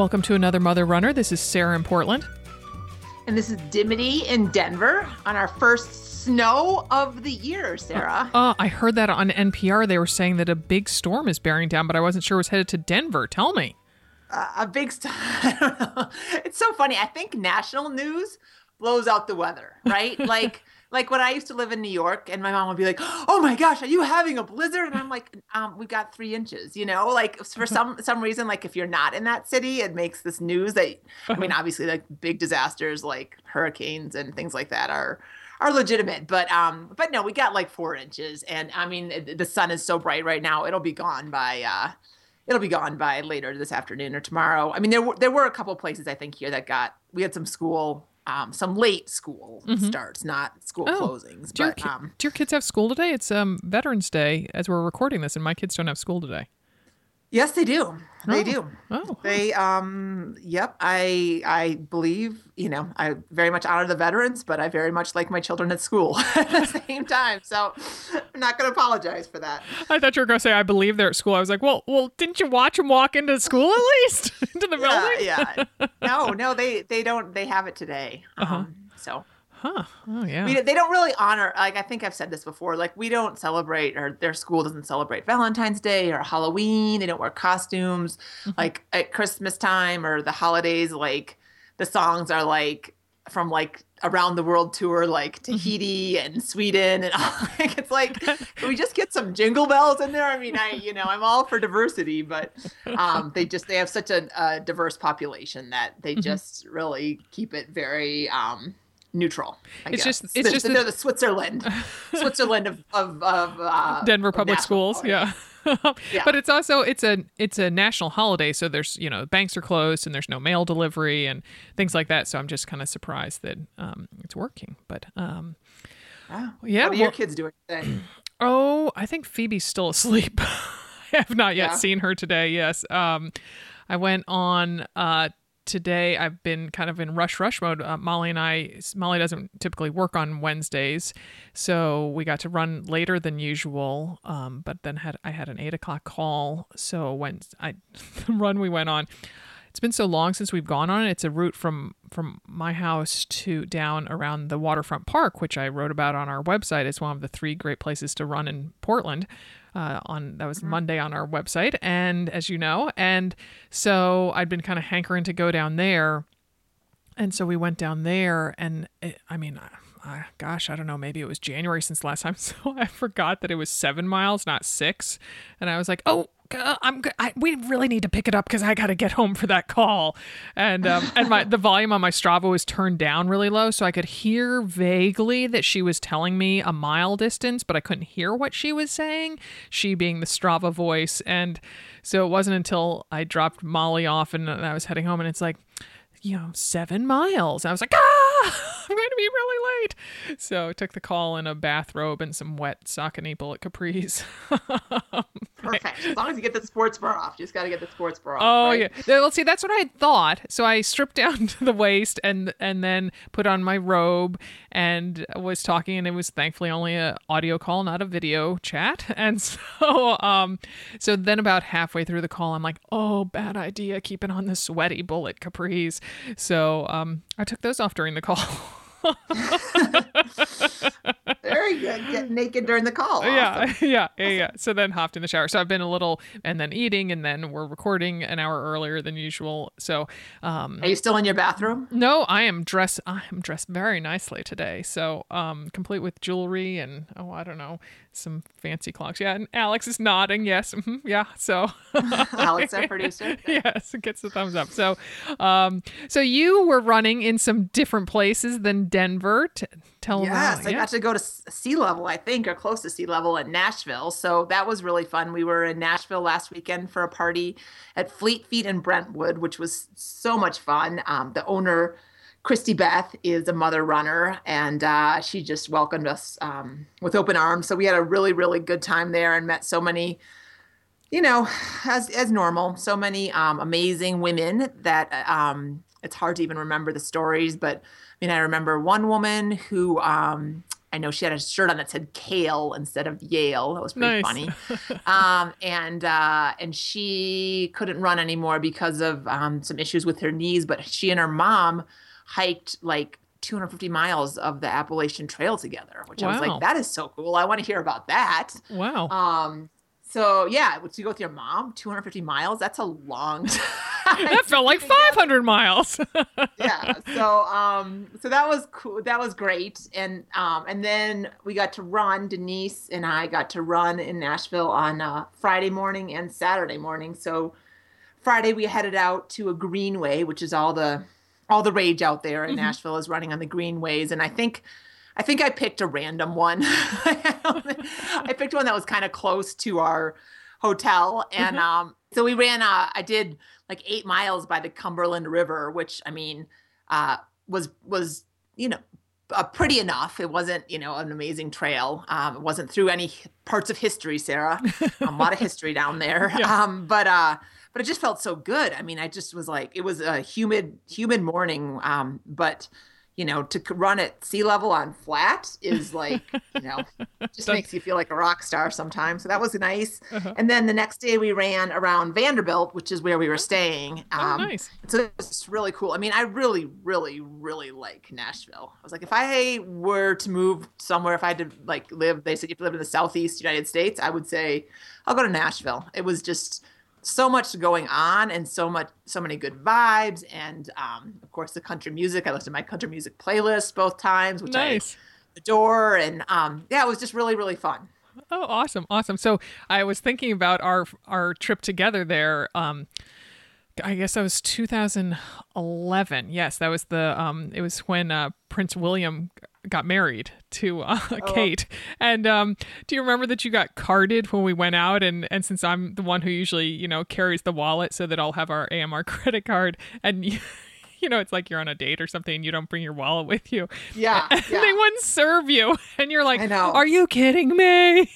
Welcome to another Mother Runner. This is Sarah in Portland. And this is Dimity in Denver on our first snow of the year, Sarah. Uh, I heard that on NPR. They were saying that a big storm is bearing down, but I wasn't sure it was headed to Denver. Tell me. Uh, a big storm. it's so funny. I think national news blows out the weather, right? like like when I used to live in New York and my mom would be like, "Oh my gosh, are you having a blizzard?" And I'm like, um, "We got three inches." You know, like for some some reason, like if you're not in that city, it makes this news that I mean, obviously, like big disasters like hurricanes and things like that are are legitimate but um but no we got like four inches and i mean the sun is so bright right now it'll be gone by uh it'll be gone by later this afternoon or tomorrow i mean there were there were a couple places i think here that got we had some school um, some late school mm-hmm. starts, not school oh. closings. Do, but, your, um, do your kids have school today? It's um, Veterans Day as we're recording this, and my kids don't have school today. Yes, they do. They oh. do. Oh. They um yep, I I believe, you know, I very much honor the veterans, but I very much like my children at school at the same time. So I'm not going to apologize for that. I thought you were going to say I believe they're at school. I was like, "Well, well, didn't you watch them walk into school at least? into the building?" Yeah, yeah. No, no, they they don't they have it today. Uh-huh. Um so Huh. Oh yeah. We, they don't really honor like I think I've said this before. Like we don't celebrate or their school doesn't celebrate Valentine's Day or Halloween. They don't wear costumes. Mm-hmm. Like at Christmas time or the holidays, like the songs are like from like around the world tour, like mm-hmm. Tahiti mm-hmm. and Sweden and all. Like, it's like we just get some jingle bells in there. I mean, I you know I'm all for diversity, but um, they just they have such a, a diverse population that they mm-hmm. just really keep it very um, neutral. I it's guess. just it's just they're the Switzerland, Switzerland of of, of uh, Denver public schools. Yeah. yeah. but it's also it's a it's a national holiday, so there's you know banks are closed and there's no mail delivery and things like that. So I'm just kind of surprised that um, it's working. But um, wow. yeah, what are well, your kids doing today? Oh, I think Phoebe's still asleep. I have not yet yeah. seen her today. Yes, um, I went on uh, today I've been kind of in rush rush mode. Uh, Molly and I, Molly doesn't typically work on Wednesdays, so we got to run later than usual. Um, but then had I had an eight o'clock call, so when I the run we went on, it's been so long since we've gone on it. It's a route from from my house to down around the waterfront park, which I wrote about on our website. It's one of the three great places to run in Portland uh, on that was mm-hmm. Monday on our website, and as you know, and so I'd been kind of hankering to go down there, and so we went down there, and it, I mean. Uh, gosh, I don't know, maybe it was January since last time, so I forgot that it was seven miles, not six. And I was like, oh, I'm I, we really need to pick it up because I got to get home for that call, and um, and my the volume on my Strava was turned down really low, so I could hear vaguely that she was telling me a mile distance, but I couldn't hear what she was saying. She being the Strava voice, and so it wasn't until I dropped Molly off and I was heading home, and it's like, you know, seven miles. I was like, ah. I'm going to be really late. So I took the call in a bathrobe and some wet Saucony bullet capris. Perfect. As long as you get the sports bra off, you just got to get the sports bra off. Oh right? yeah. Well, see, that's what I thought. So I stripped down to the waist and and then put on my robe and was talking, and it was thankfully only a audio call, not a video chat. And so um, so then about halfway through the call, I'm like, oh, bad idea, keeping on the sweaty bullet capris. So um, I took those off during the call. Very good. Get naked during the call. Awesome. Yeah, yeah, yeah, yeah. So then hopped in the shower. So I've been a little, and then eating, and then we're recording an hour earlier than usual. So, um, are you still in your bathroom? No, I am dressed. I am dressed very nicely today. So, um, complete with jewelry and oh, I don't know, some fancy clocks. Yeah, and Alex is nodding. Yes, mm-hmm, yeah. So Alex, our producer. yes, gets the thumbs up. So, um, so you were running in some different places than Denver. T- tell yes, about, I got to go to sea level, I think, or close to sea level at Nashville. So that was really fun. We were in Nashville last weekend for a party at Fleet Feet in Brentwood, which was so much fun. Um, the owner Christy Beth is a mother runner, and uh, she just welcomed us um, with open arms. So we had a really, really good time there and met so many, you know, as as normal, so many um, amazing women that um, it's hard to even remember the stories. But mean, I remember one woman who um, I know she had a shirt on that said Kale instead of Yale. That was pretty Nice. funny. um, and uh, and she couldn't run anymore because of um, some issues with her knees. But she and her mom hiked like 250 miles of the Appalachian Trail together, which I was like, that is so cool. I want to hear about that. Wow. Um, so yeah, would you go with your mom 250 miles? That's a long time. that felt like 500 miles. yeah. So um so that was cool. That was great. And um and then we got to run Denise and I got to run in Nashville on uh, Friday morning and Saturday morning. So Friday we headed out to a greenway, which is all the all the rage out there in Nashville is running on the greenways and I think I think I picked a random one. I picked one that was kind of close to our hotel, and um, so we ran. Uh, I did like eight miles by the Cumberland River, which I mean uh, was was you know uh, pretty enough. It wasn't you know an amazing trail. Um, it wasn't through any parts of history, Sarah. a lot of history down there. Yeah. Um, but uh, but it just felt so good. I mean, I just was like, it was a humid humid morning. Um, but you know, to run at sea level on flat is like, you know, just makes you feel like a rock star sometimes. So that was nice. Uh-huh. And then the next day we ran around Vanderbilt, which is where we were staying. oh, Um, nice. so it was really cool. I mean, I really, really, really like Nashville. I was like, if I were to move somewhere, if I had to like live, they said you have to live in the Southeast United States, I would say I'll go to Nashville. It was just so much going on and so much, so many good vibes. And um, of course, the country music. I listened to my country music playlist both times, which Nice. I adore. And um, yeah, it was just really, really fun. Oh, awesome, awesome. So I was thinking about our our trip together there. Um, I guess that was 2011. Yes, that was the um, it was when uh, Prince William got married to uh, Kate. And um, do you remember that you got carded when we went out? And and since I'm the one who usually you know carries the wallet, so that I'll have our AMR credit card and. You, you know, it's like you're on a date or something and you don't bring your wallet with you. Yeah. And yeah. they wouldn't serve you. And you're like, I know. are you kidding me?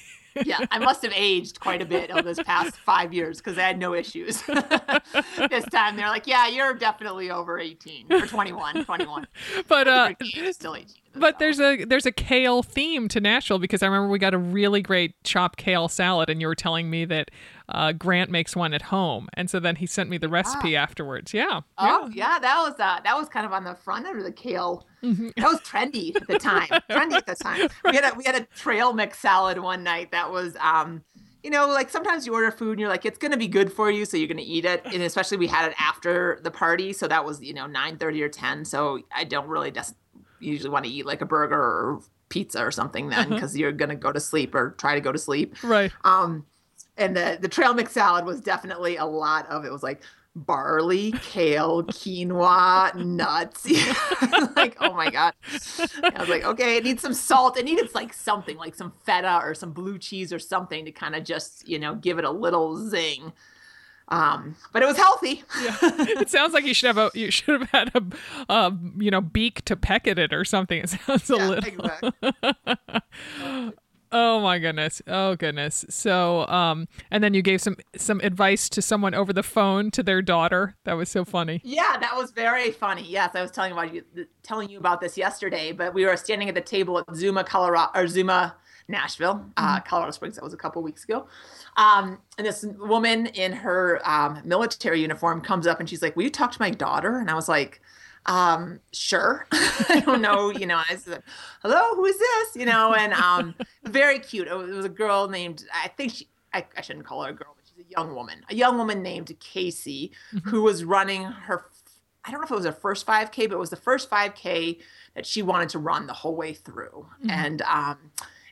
yeah, I must have aged quite a bit over this past five years because I had no issues. this time they're like, yeah, you're definitely over 18 or 21, 21. But uh still 18. But there's a there's a kale theme to Nashville because I remember we got a really great chopped kale salad and you were telling me that uh, Grant makes one at home and so then he sent me the recipe afterwards. Yeah. Oh yeah, that was uh, that was kind of on the front end of the kale. Mm-hmm. That was trendy at the time. trendy at the time. We had a we had a trail mix salad one night that was um you know like sometimes you order food and you're like it's gonna be good for you so you're gonna eat it and especially we had it after the party so that was you know 9:30 or 10 so I don't really just usually want to eat like a burger or pizza or something then because you're gonna go to sleep or try to go to sleep. Right. Um, and the the trail mix salad was definitely a lot of it was like barley, kale, quinoa, nuts. like, oh my god! I was like, okay, it needs some salt. It needed like something, like some feta or some blue cheese or something to kind of just you know give it a little zing. Um, but it was healthy. Yeah. it sounds like you should have a you should have had a uh, you know beak to peck at it or something. It sounds a Yeah, little exactly. Oh my goodness. Oh goodness. So um and then you gave some some advice to someone over the phone to their daughter. That was so funny. Yeah, that was very funny. Yes, I was telling about you telling you about this yesterday, but we were standing at the table at Zuma, Colorado, or Zuma, Nashville, uh, Colorado Springs. That was a couple weeks ago. Um, and this woman in her um, military uniform comes up and she's like, "Will you talk to my daughter?" And I was like, um, "Sure." I don't know, you know. I said, "Hello, who is this?" You know, and um, very cute. It was, a girl named I think she. I, I shouldn't call her a girl, but she's a young woman. A young woman named Casey, who was running her I don't know if it was her first 5K, but it was the first 5K that she wanted to run the whole way through. And um,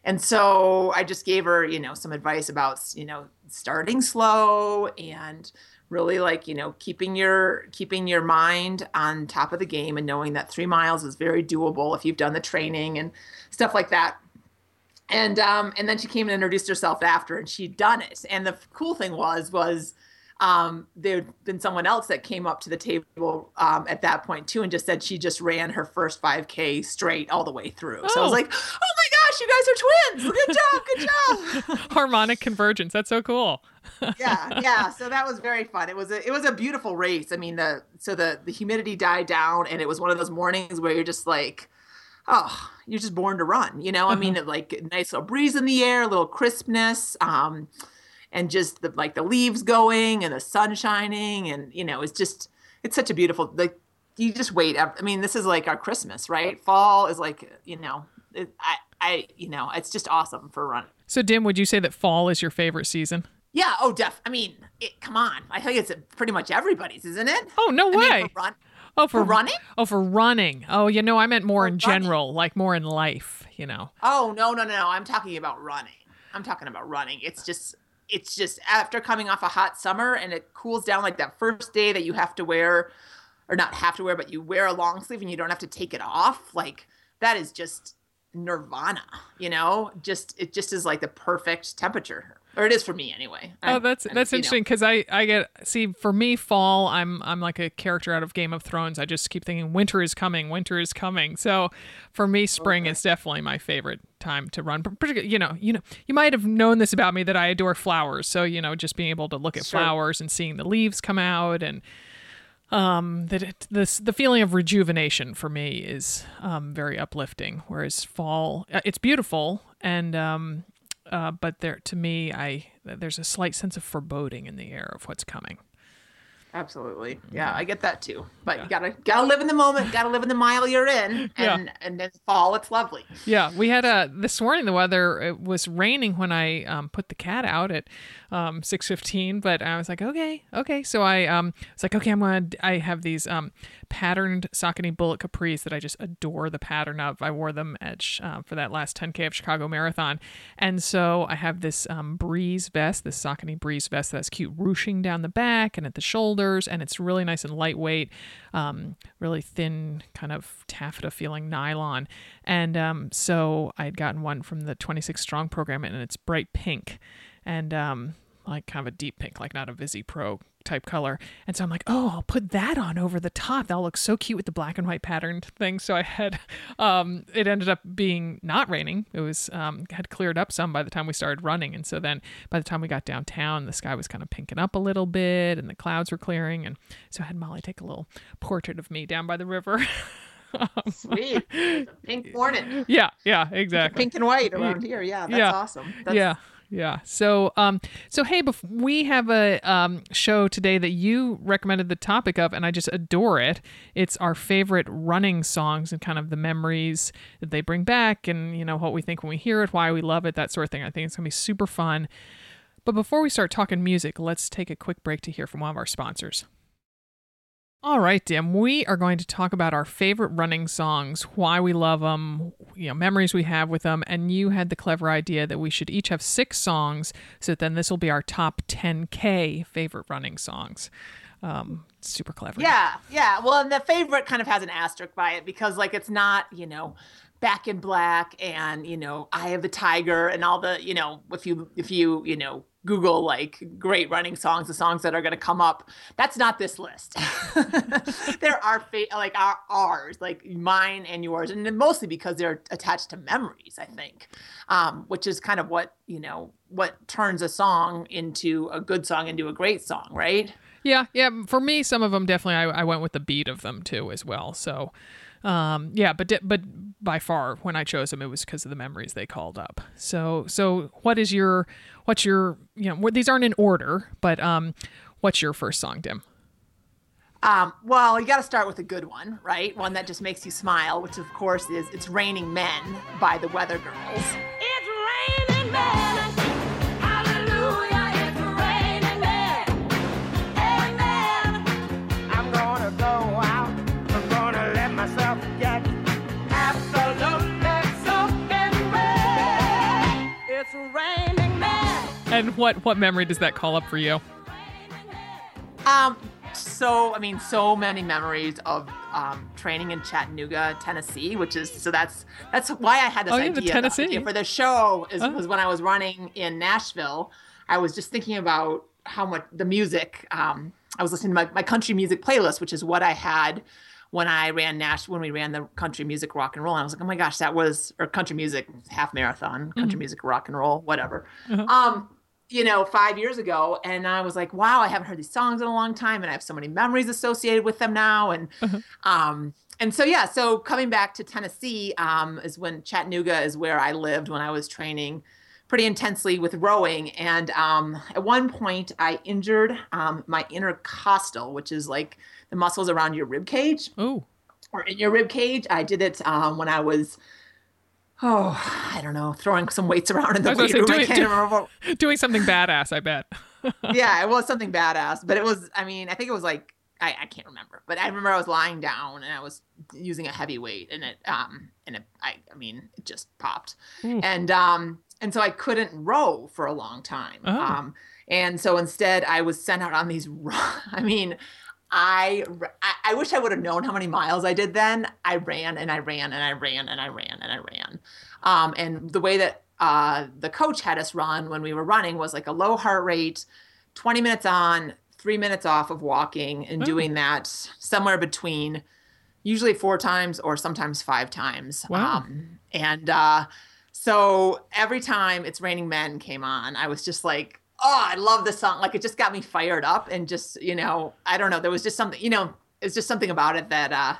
and so I just gave her, you know, some advice about, you know, starting slow and really like, you know, keeping your keeping your mind on top of the game and knowing that three miles is very doable if you've done the training and stuff like that and um, and then she came and introduced herself after, and she'd done it. And the cool thing was was um, there'd been someone else that came up to the table um, at that point too, and just said she just ran her first 5K straight all the way through. So I was Oh. like, oh my gosh, you guys are twins! Good job, good job. Harmonic convergence. That's so cool. yeah, yeah. So that was very fun. It was a it was a beautiful race. I mean, the so the the humidity died down, and it was one of those mornings where you're just like, oh, you're just born to run. You know, I mean, Uh-huh. like nice little breeze in the air, a little crispness, um, and just the like the leaves going and the sun shining, and you know, it's just it's such a beautiful like you just wait. I mean, this is like our Christmas, right? Fall is like you know, it, I I you know, it's just awesome for running. So, Dim, would you say that fall is your favorite season? Yeah. Oh, def. I mean, it, come on. I think it's pretty much everybody's, isn't it? Oh, no I mean, way. for run, oh, for running? Oh, for running. Oh, you know, I meant more For in running. general, like more in life, you know. Oh no no no no! I'm talking about running. I'm talking about running. It's just it's just after coming off a hot summer and it cools down like that first day that you have to wear or not have to wear but you wear a long sleeve and you don't have to take it off. Like that is just nirvana, you know? Just it just is like the perfect temperature. Or it is for me anyway. Oh, that's I'm, that's you interesting because I I get see for me fall I'm I'm like a character out of Game of Thrones. I just keep thinking winter is coming, winter is coming. So for me, spring Okay. is definitely my favorite time to run. But particularly, you know, you know, you might have known this about me that I adore flowers. So you know, just being able to look at Sure. flowers and seeing the leaves come out and um that it, this the feeling of rejuvenation for me is um very uplifting. Whereas fall uh, it's beautiful and um uh but there to me i there's a slight sense of foreboding in the air of what's coming Absolutely. Yeah, I get that too. But you gotta gotta live in the moment, gotta live in the mile you're in. Yeah. And and then fall, it's lovely. yeah we had a this morning the weather it was raining when i um, put the cat out at um 6.15 but i was like okay okay so i um was like okay i'm gonna i have these um patterned Saucony bullet capris that i just adore the pattern of i wore them at uh, for that last 10k of chicago marathon and so i have this um breeze vest this Saucony breeze vest that's cute ruching down the back and at the shoulders and it's really nice and lightweight um really thin kind of taffeta feeling nylon. And um so i had gotten one from the 26 strong program and it's bright pink and um like kind of a deep pink like not a ViziPro type color and so i'm like oh i'll put that on over the top that'll look so cute with the black and white patterned thing so i had um it ended up being not raining it was um had cleared up some by the time we started running and so then by the time we got downtown the sky was kind of pinking up a little bit and the clouds were clearing and so i had molly take a little portrait of me down by the river Sweet. Pink hornet. yeah yeah exactly Pink and white around here. Yeah, that's Yeah. awesome. That's, yeah yeah. So um so hey bef- we have a um show today that you recommended the topic of and i just adore it. It's our favorite running songs and kind of the memories that they bring back and you know what we think when we hear it why we love it that sort of thing. I think it's gonna be super fun. But before we start talking music let's take a quick break to hear from one of our sponsors all right, Dim. We are going to talk about our favorite running songs, why we love them, you know, memories we have with them, and you had the clever idea that we should each have six songs, so then this will be our top 10k favorite running songs. Um, super clever. Yeah, yeah. Well, and the favorite kind of has an asterisk by it because, like, it's not, you know, Back in Black and you know, Eye of the Tiger and all the, you know, if you if you you know Google like great running songs, the songs that are going to come up, that's not this list. there are fa- like our ours, like mine and yours, and mostly because they're attached to memories. I think, um, which is kind of what you know what turns a song into a good song into a great song, right? Yeah, yeah. For me, some of them definitely. I, I went with the beat of them too, as well. So, um, yeah. But di- but by far, when I chose them, it was because of the memories they called up. So so, what is your what's your you know these aren't in order, but um, what's your first song, Dim? Um, well, you got to start with a good one, right? One that just makes you smile, which of course is "It's Raining Men" by the Weather Girls. It's raining men. And what what memory does that call up for you? Um, so I mean, so many memories of um, training in Chattanooga, Tennessee, which is so that's that's why I had this Oh, yeah, idea, the the Tennessee. idea for the show is Oh. was when I was running in Nashville. I was just thinking about how much the music. Um, I was listening to my, my country music playlist, which is what I had when I ran Nash when we ran the country music rock and roll. And I was like, oh my gosh, that was or country music half marathon, country music rock and roll, whatever. Uh-huh. Um, you know, five years ago. And I was like, wow, I haven't heard these songs in a long time. And I have so many memories associated with them now. And, um, and so, yeah, so coming back to Tennessee um, is when Chattanooga is where I lived when I was training pretty intensely with rowing. And um, at one point, I injured um, my intercostal, which is like the muscles around your rib cage Oh, or in your rib cage. I did it um, when I was, oh, I don't know, throwing some weights around in the weight gonna room. say, I can't remember. doing something badass. I bet. yeah, it was something badass, but it was, I mean, I think it was like, I, I can't remember, but I remember I was lying down and I was using a heavy weight and it, um, and it, I, I mean, it just popped. Ooh. And, um, and so I couldn't row for a long time. Oh. Um, and so instead I was sent out on these, I mean, I, I wish I would have known how many miles I did then. I ran and I ran and I ran and I ran and I ran. Um, and the way that uh, the coach had us run when we were running was like a low heart rate, 20 minutes on, three minutes off of walking, and Oh. doing that somewhere between usually four times or sometimes five times. Wow. Um, and uh, so every time It's Raining Men came on, I was just like, oh, I love this song. Like it just got me fired up and just, you know, I don't know. There was just something, you know, it's just something about it that, uh,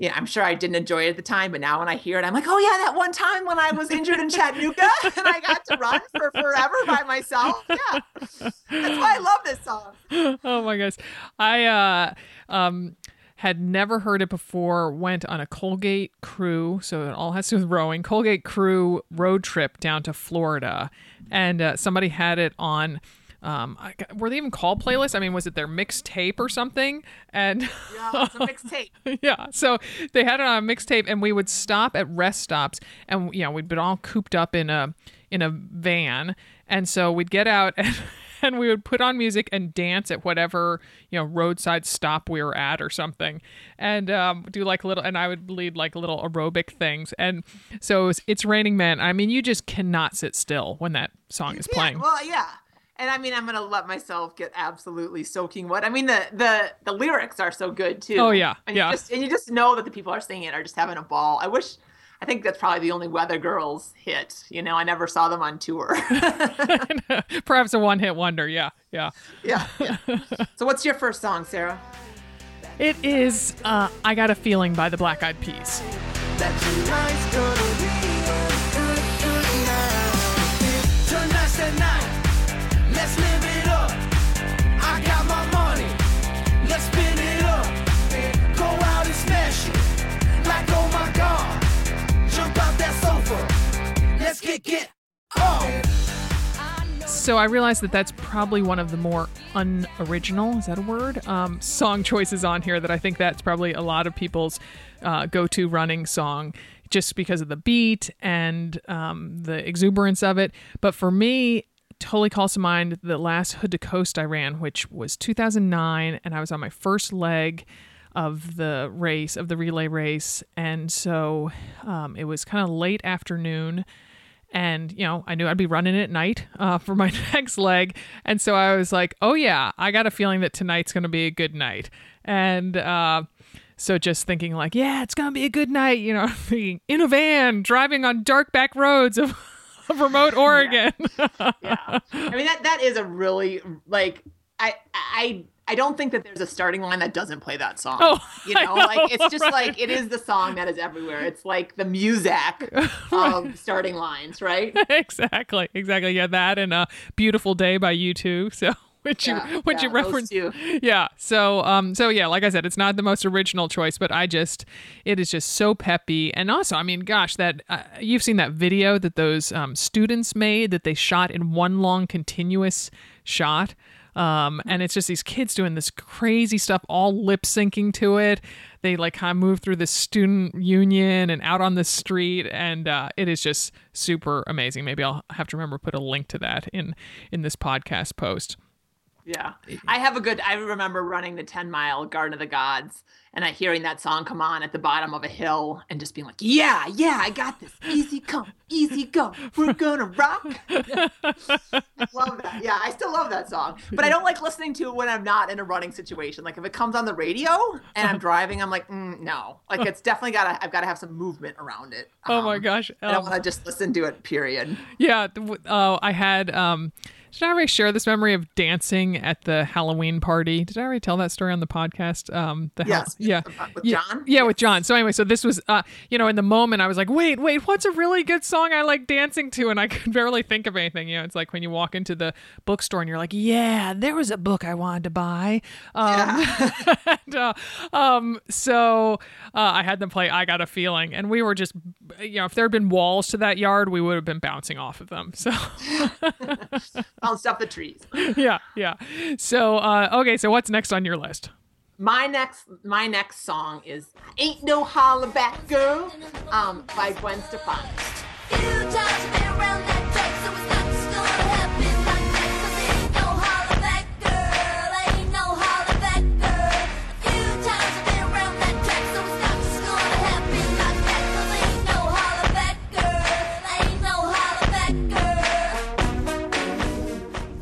yeah, I'm sure I didn't enjoy it at the time, but now when I hear it, I'm like, oh yeah, that one time when I was injured in Chattanooga and I got to run for forever by myself. Yeah, that's why I love this song. oh my gosh. I uh um had never heard it before, went on a Colgate crew, so it all has to do with rowing, Colgate crew road trip down to Florida. And uh, somebody had it on um I, were they even called playlists? I mean, was it their mixtape or something? And Yeah, it's a mixtape. yeah. So they had it on a mixtape, and we would stop at rest stops, and you know we'd been all cooped up in a in a van, and so we'd get out and. And we would put on music and dance at whatever you know roadside stop we were at or something, and um, do like little. And I would lead like little aerobic things. And so it was, it's raining men. I mean, you just cannot sit still when that song is playing. Yeah, well, yeah. And I mean, I'm gonna let myself get absolutely soaking wet. I mean, the the the lyrics are so good too. Oh, yeah, and yeah. You just, and you just know that the people are singing it are just having a ball. I wish. I think that's probably the only Weather Girls hit. You know, I never saw them on tour. Perhaps a one hit wonder. Yeah, yeah. yeah, yeah. So, what's your first song, Sarah? It is uh, "I Got a Feeling" by the Black Eyed Peas. So I realized that that's probably one of the more unoriginal, is that a word? Um, song choices on here that I think that's probably a lot of people's uh, go to running song just because of the beat and um, the exuberance of it. But for me, totally calls to mind the last Hood to Coast I ran, which was 2009, and I was on my first leg of the race, of the relay race. And so um, it was kind of late afternoon and you know i knew i'd be running at night uh, for my next leg. And so i was like oh yeah i got a feeling that tonight's going to be a good night. And uh, so just thinking like yeah it's going to be a good night you know thinking in a van driving on dark back roads of, of remote oregon. Yeah, I mean that that is a really like I I I don't think that there's a starting line that doesn't play that song. Oh, you know, know, like it's just right. like it is the song that is everywhere. It's like the music of starting lines, right? exactly exactly yeah that and a beautiful day by U2 so which you Yeah, which you yeah, those referenced two. yeah so um so yeah like i said it's not the most original choice but i just it is just so peppy and also i mean gosh that uh, you've seen that video that those um, students made that they shot in one long continuous shot um, and it's just these kids doing this crazy stuff, all lip syncing to it. They like kind of move through the student union and out on the street, and uh, it is just super amazing. Maybe I'll have to remember to put a link to that in in this podcast post. Yeah. I have a good I remember running the 10 mile Garden of the Gods and I hearing that song come on at the bottom of a hill and just being like, Yeah, yeah, I got this. Easy come, easy go. We're gonna rock. love that. Yeah, I still love that song. But I don't like listening to it when I'm not in a running situation. Like if it comes on the radio and I'm driving, I'm like, mm, no. Like it's definitely gotta I've gotta have some movement around it. Oh my Um, gosh! I don't Um, want to just listen to it, period. Yeah, uh, I had um, Did I already share this memory of dancing at the Halloween party? Did I already tell that story on the podcast? Um, the Yes. yeah, With yeah, John? yeah, with John. So anyway, so this was, uh, you know, in the moment, I was like, wait, wait, what's a really good song I like dancing to? And I could barely think of anything. You know, it's like when you walk into the bookstore and you're like, yeah, there was a book I wanted to buy. Um, and, uh, um, so uh, I had them play "I Got a Feeling," and we were just, you know, if there had been walls to that yard, we would have been bouncing off of them. So. Bounced off the trees. yeah, yeah. So, uh, okay, so what's next on your list? My next my next song is Ain't No Hollaback Girl um, by Gwen Stefani.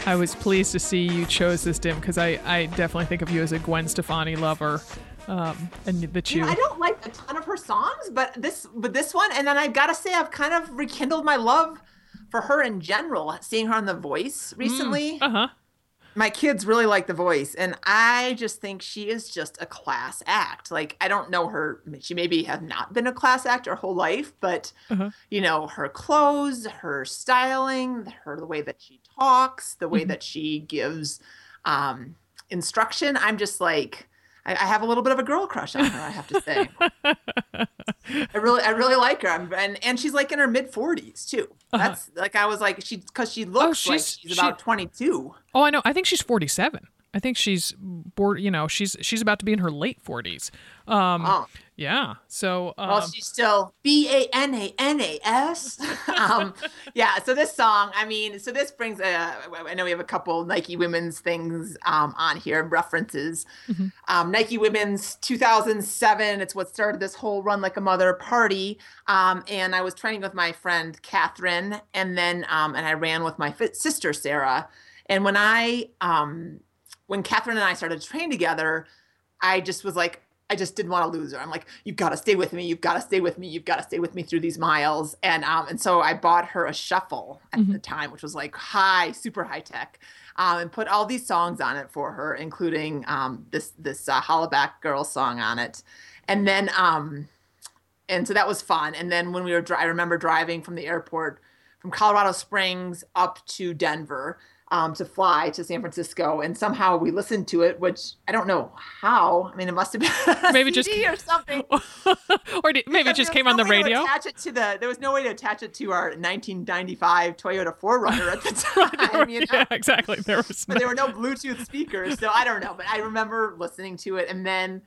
I was pleased to see you chose this, Dim, because I, I definitely think of you as a Gwen Stefani lover. Um, and that You you, know, I don't like a ton of her songs, but this but this one, and then I've gotta say I've kind of rekindled my love for her in general. Seeing her on The Voice recently, uh huh. my kids really like The Voice, and I just think she is just a class act. Like I don't know her; she maybe have not been a class act her whole life, but Uh-huh. you know her clothes, her styling, her the way that she talks, the way that she gives um, instruction. I'm just like. I I have a little bit of a girl crush on her, I have to say. I really, I really like her, I'm, and and she's like in her mid forties too. That's like I was like she because she looks like Uh-huh. she's- she's about twenty two. Oh, I know. I think she's 47. I think she's bored. You know, she's she's about to be in her late 40s. Um, Oh, yeah. So, um, well, she's still B A N A N A S. Um, yeah. So this song, I mean, so this brings. Uh, I know we have a couple Nike women's things um, on here references. Um, Nike Women's 2007. It's what started this whole Run Like a Mother party. Um, and I was training with my friend Catherine, and then um, and I ran with my sister Sarah. And when I um, when Catherine and I started to train together, I just was like, I just didn't want to lose her. I'm like, you've got to stay with me. You've got to stay with me. You've got to stay with me through these miles. And um, and so I bought her a shuffle at the time, which was like high, super high tech, um, and put all these songs on it for her, including um, this this uh, Hollaback Girl song on it. And then um, and so that was fun. And then when we were, dri- I remember driving from the airport from Colorado Springs up to Denver um, to fly to San Francisco, and somehow we listened to it, which I don't know how. I mean, it must have been a Maybe just- or something. or did, maybe it just came was on the no radio. Attach it to the. There was no way to attach it to our 1995 Toyota 4Runner at the time. you know? yeah, exactly. There was. but there were no Bluetooth speakers, so I don't know. But I remember listening to it, and then,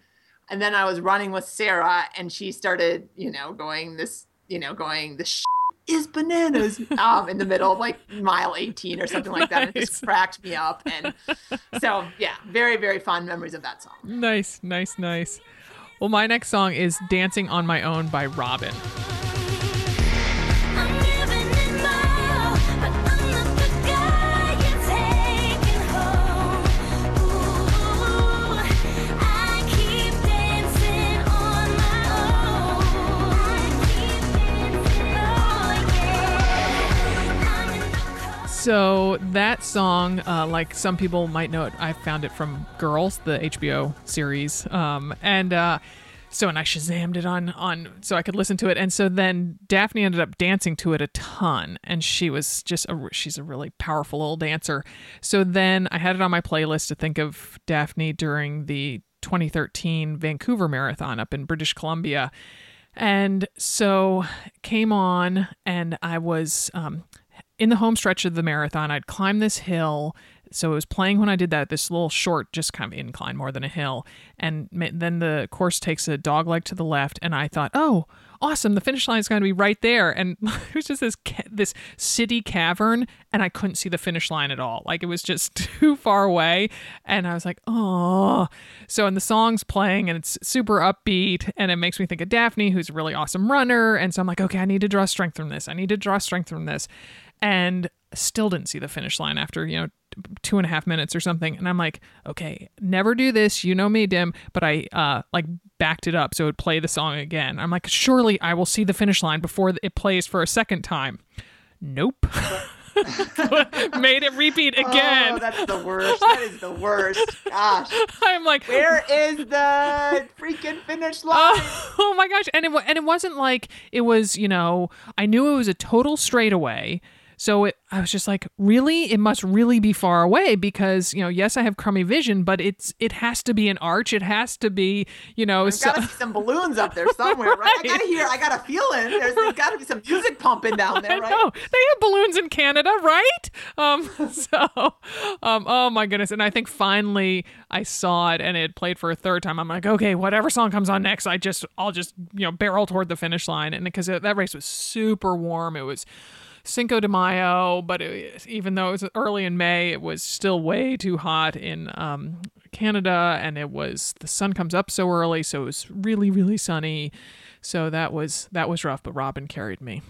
and then I was running with Sarah, and she started, you know, going this, you know, going this sh- is bananas um, in the middle of like mile 18 or something like that. It just cracked me up, and so yeah, very very fond memories of that song. Nice, nice, nice. Well, my next song is "Dancing on My Own" by Robyn. So that song, uh, like some people might know it, I found it from Girls, the HBO series, um, and uh, so and I shazammed it on on so I could listen to it, and so then Daphne ended up dancing to it a ton, and she was just a she's a really powerful little dancer. So then I had it on my playlist to think of Daphne during the 2013 Vancouver Marathon up in British Columbia. And so came on, and I was um, in the home stretch of the marathon. I'd climb this hill. So it was playing when I did that, this little short, just kind of incline more than a hill. And then the course takes a dog leg to the left. And I thought, oh, awesome. The finish line is going to be right there. And it was just this, ca- this city cavern. And I couldn't see the finish line at all. Like it was just too far away. And I was like, oh. So, and the song's playing and it's super upbeat. And it makes me think of Daphne, who's a really awesome runner. And so I'm like, okay, I need to draw strength from this. I need to draw strength from this. And still didn't see the finish line after, you know, two and a half minutes or something. And I'm like, okay, never do this. You know me, Dim. But I uh like backed it up so it would play the song again. I'm like, surely I will see the finish line before it plays for a second time. Nope. made it repeat again. Oh, that's the worst. That is the worst. Gosh. I'm like, Where is the freaking finish line? Oh, oh my gosh! And it and it wasn't like it was. You know, I knew it was a total straightaway. So it, I was just like, really, it must really be far away because you know, yes, I have crummy vision, but it's it has to be an arch. It has to be, you know, There's so, gotta be some balloons up there somewhere, right? I gotta hear. I got a feeling. There's, there's gotta be some music pumping down there, I right? know they have balloons in Canada, right? Um, so, um, oh my goodness! And I think finally I saw it, and it played for a third time. I'm like, okay, whatever song comes on next, I just, I'll just, you know, barrel toward the finish line, and because that race was super warm, it was. Cinco de Mayo, but it, even though it was early in May, it was still way too hot in um, Canada, and it was the sun comes up so early, so it was really, really sunny. So that was that was rough, but Robyn carried me.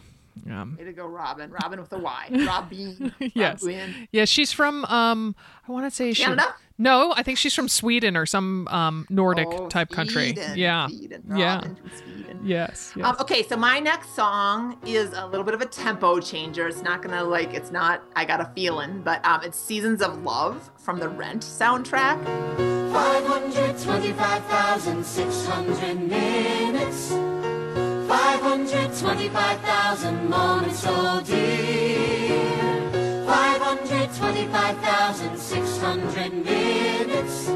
Um, Way to go, Robyn. Robyn with a Y. Robyn. yes. Robyn. Yeah, she's from um I want to say she Canada? No, I think she's from Sweden or some um Nordic Oh, type country. Sweden, Yeah. Sweden, Yeah. From Sweden. Yes. yes. Um, okay, so my next song is a little bit of a tempo changer. It's not gonna like, it's not. I got a feeling, but um, it's "Seasons of Love" from the Rent soundtrack. 525,600 minutes. 525,000 moments, oh dear. 525,600 minutes.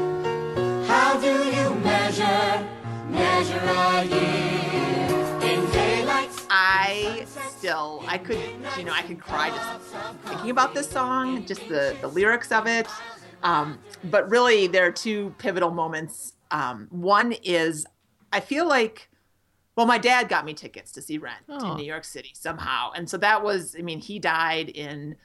How do you measure, measure a year? In daylight. I still, I could, you know, I could cry just thinking about this song, just the the lyrics of it. Um, but really, there are two pivotal moments. Um, one is, I feel like, well, my dad got me tickets to see Rent Oh. in New York City somehow, and so that was, I mean, he died in,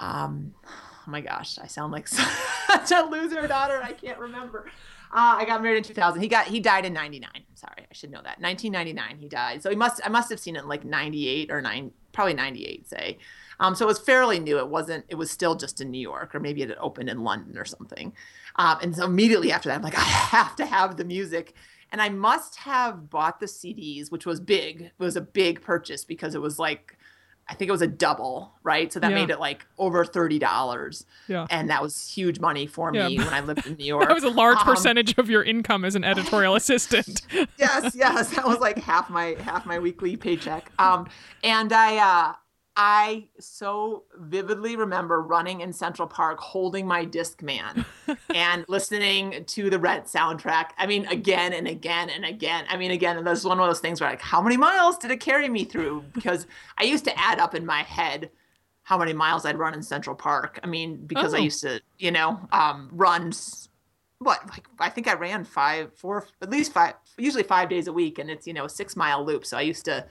um, oh my gosh, I sound like such a loser daughter. I can't remember. Uh, I got married in 2000. He got he died in 99. Sorry, I should know that. 1999 he died. So he must I must have seen it in like 98 or 9 probably 98 say. Um, so it was fairly new. It wasn't it was still just in New York or maybe it had opened in London or something. Um, and so immediately after that I'm like I have to have the music. And I must have bought the CDs, which was big. It was a big purchase because it was like I think it was a double, right? So that Yeah. made it like over thirty dollars, yeah. and that was huge money for Yeah. me when I lived in New York. That was a large Um, percentage of your income as an editorial assistant. yes, yes, that was like half my half my weekly paycheck. Um, and I uh, I so vividly remember running in Central Park holding my Discman and listening to the Rent soundtrack. I mean, again and again and again. I mean, again, and that's one of those things where like, how many miles did it carry me through? Because I used to add up in my head how many miles I'd run in Central Park. I mean, because I Oh. used to, you know, um, run what like I think I ran five, four, at least five, usually five days a week, and it's you know a six mile loop. So I used to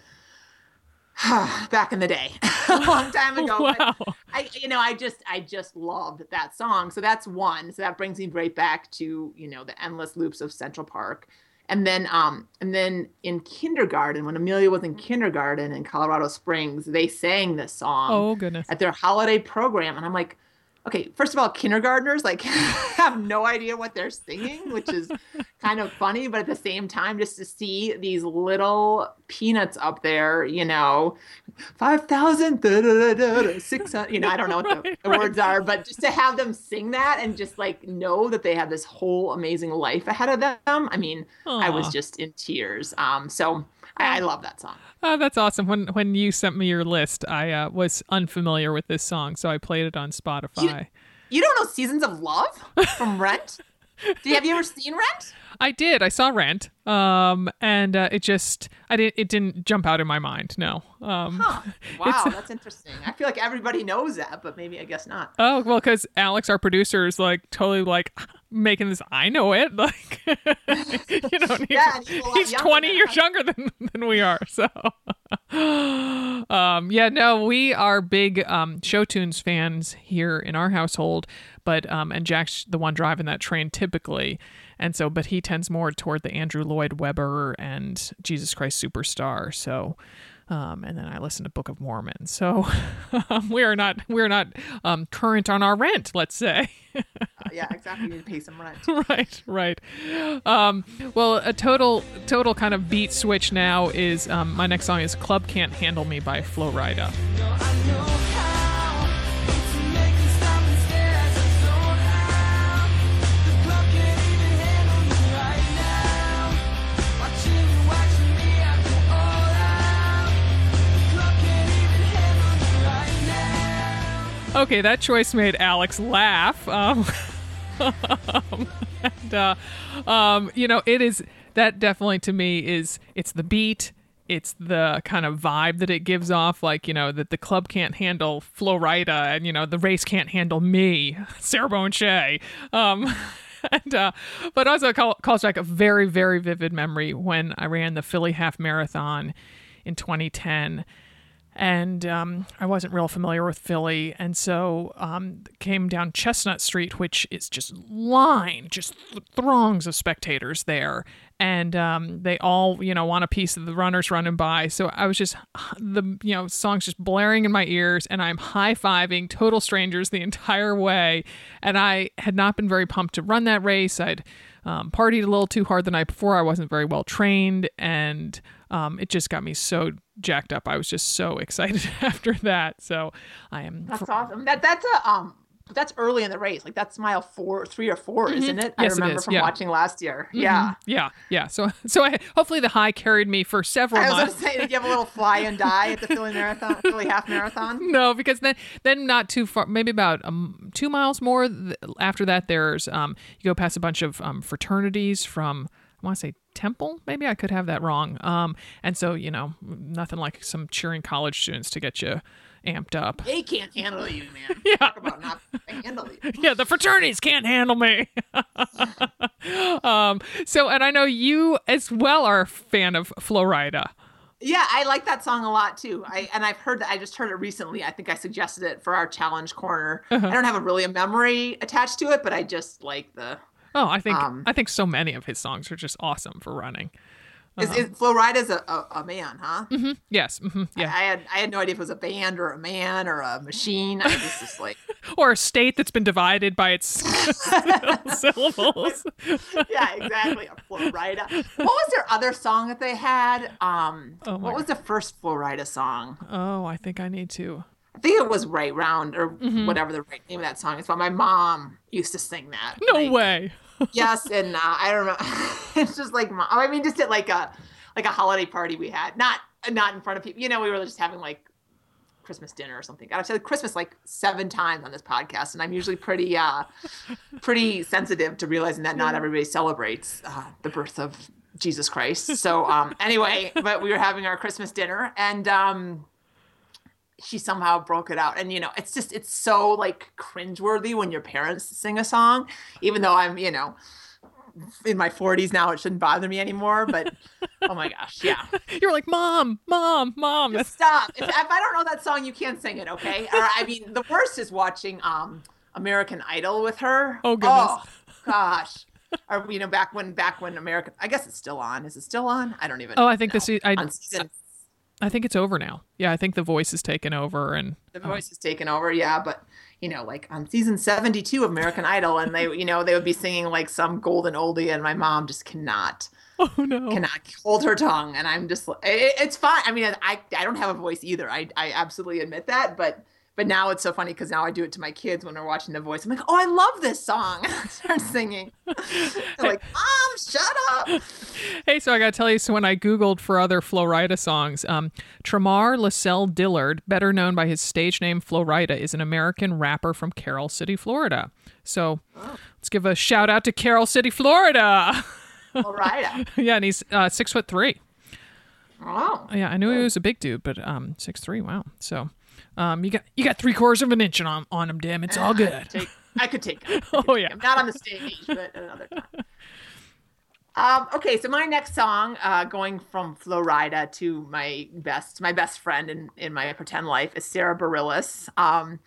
back in the day, a long time ago. but wow. I, you know, I just, I just loved that song. So that's one. So that brings me right back to, you know, the endless loops of Central Park. And then, um, and then in kindergarten, when Amelia was in kindergarten in Colorado Springs, they sang this song Oh goodness. at their holiday program. And I'm like, okay, first of all, kindergartners like have no idea what they're singing, which is kind of funny, but at the same time, just to see these little peanuts up there, you know, 5,000, da, da, da, da, da, 600, you know, I don't know what the, Right, words are, but just to have them sing that and just like know that they have this whole amazing life ahead of them. I mean, I was just in tears. Um, so I, I love that song. Oh, that's awesome. When when you sent me your list, I uh, was unfamiliar with this song, so I played it on Spotify. You don't know Seasons of Love from Rent? Do you, have you ever seen Rent? I did. I saw Rent, um, and uh, it just I didn't. It didn't jump out in my mind. No. Um, Huh. Wow, that's interesting. I feel like everybody knows that, but maybe I guess not. Oh well, because Alex, our producer, is like totally like making this. I know it, like you know. He's, Yeah, he's he's twenty than years us. younger than than we are. So, um, yeah, no, we are big um, show tunes fans here in our household, but um, and Jack's the one driving that train typically, and so, but he tends more toward the Andrew Lloyd Webber and Jesus Christ Superstar. So. Um, and then I listen to Book of Mormon. So um, we are not we're not um, current on our rent. Let's say. Uh, yeah, exactly. You need to pay some rent. right, right. Um, well, a total total kind of beat switch now is um, my next song is "Club Can't Handle Me" by Flo Rida. I okay, that choice made Alex laugh. Um, and, uh, um, you know, it is that definitely to me is it's the beat, it's the kind of vibe that it gives off, like you know that the club can't handle Florida, and you know the race can't handle me, Sarah Bowen Shea. Um, and uh, but also calls back a very very vivid memory when I ran the Philly Half Marathon in 2010 and um, I wasn't real familiar with Philly, and so um, came down Chestnut Street, which is just lined, just th- throngs of spectators there, and um, they all you know want a piece of the runners running by. So I was just the you know songs just blaring in my ears, and I'm high fiving total strangers the entire way, and I had not been very pumped to run that race. I'd um, partied a little too hard the night before. I wasn't very well trained, and um, it just got me so jacked up. I was just so excited after that. So I am. That's awesome. That that's a um that's early in the race. Like that's mile four, three or 4 isn't it? Mm-hmm. Yes, I remember is. from Yeah. watching last year. Yeah. Yeah, yeah. So, so I hopefully the high carried me for several I was miles. gonna say, did you have a little fly and die at the Philly marathon, Philly half marathon? No, because then then not too far, maybe about um, two miles more th- after that. There's um, you go past a bunch of um, fraternities from I want to say Temple. Maybe I could have that wrong. Um, and so you know nothing like some cheering college students to get you amped up. They can't handle you, man. Yeah. Talk about not handle you. yeah, the fraternities can't handle me. um, so, and I know you as well are a fan of Flo Rida. Yeah, I like that song a lot too. I and I've heard that. I just heard it recently. I think I suggested it for our challenge corner. Uh-huh. I don't have a really a memory attached to it, but I just like the. Oh, I think Um, I think so many of his songs are just awesome for running. Is, Uh-huh. is Flo Rida's a, a, a man, huh? Yes, hmm yeah, I had I had no idea if it was a band or a man or a machine. I was just like, or a state that's been divided by its syllables. yeah, exactly. A Flo Rida. What was their other song that they had? Um, Oh what was the first Flo Rida song? Oh, I think I need to. I think it was Right Round or Mm-hmm. whatever the right name of that song is. But my mom used to sing that. No Like, way. Yes, and uh, I don't know. it's just like I mean, just at like a like a holiday party we had, not not in front of people. You know, we were just having like Christmas dinner or something. I've said Christmas like seven times on this podcast, and I'm usually pretty uh pretty sensitive to realizing that not everybody celebrates uh, the birth of Jesus Christ. So um anyway, but we were having our Christmas dinner, and um she somehow broke it out. And you know, it's just it's so like cringeworthy when your parents sing a song, even though I'm, you know, in my 40s now, it shouldn't bother me anymore. But oh my gosh, yeah. You're like, mom, mom, mom. That's Stop. If, if I don't know that song, you can't sing it, okay? Or I mean, the worst is watching um American Idol with her. Oh, goodness. Oh gosh. Or you know, back when back when American I guess it's still on. Is it still on? I don't even Oh, I think know. this is- I- on season I think it's over now. Yeah, I think the voice is taken over, and the uh, voice is taken over yeah but you know like on season 72 of american idol and they you know they would be singing like some golden oldie and my mom just cannot oh no, cannot hold her tongue and i'm just it, it's fine. I mean i i don't have a voice either. I i absolutely admit that but but now it's so funny because now I do it to my kids when they're watching The Voice. I'm like, oh, I love this song. I start singing. They're like, Mom, shut up. Hey, so I got to tell you, so when I Googled for other Flo Rida songs, um, Tramar Lascelle Dillard, better known by his stage name Flo Rida, is an American rapper from Carol City, Florida. So let's give a shout out to Carol City, Florida. All right. yeah, and he's uh, six foot three. Oh, Yeah, I knew he was a big dude, but um, six three. Wow. So um, you got you got three quarters of an inch on on him, damn. It's all good. take, I could take it. Oh yeah. I'm not on the stage, but another time. Um, okay, so my next song, uh, going from Flo Rida to my best, my best friend in, in my pretend life is Sara Bareilles. Um,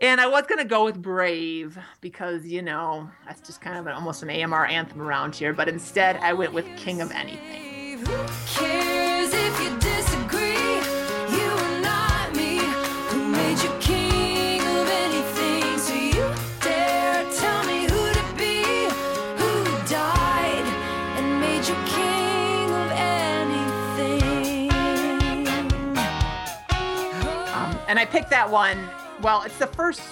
and I was gonna go with Brave because you know that's just kind of an, almost an AMR anthem around here, but instead I went with King of Anything. And I picked that one. Well, it's the first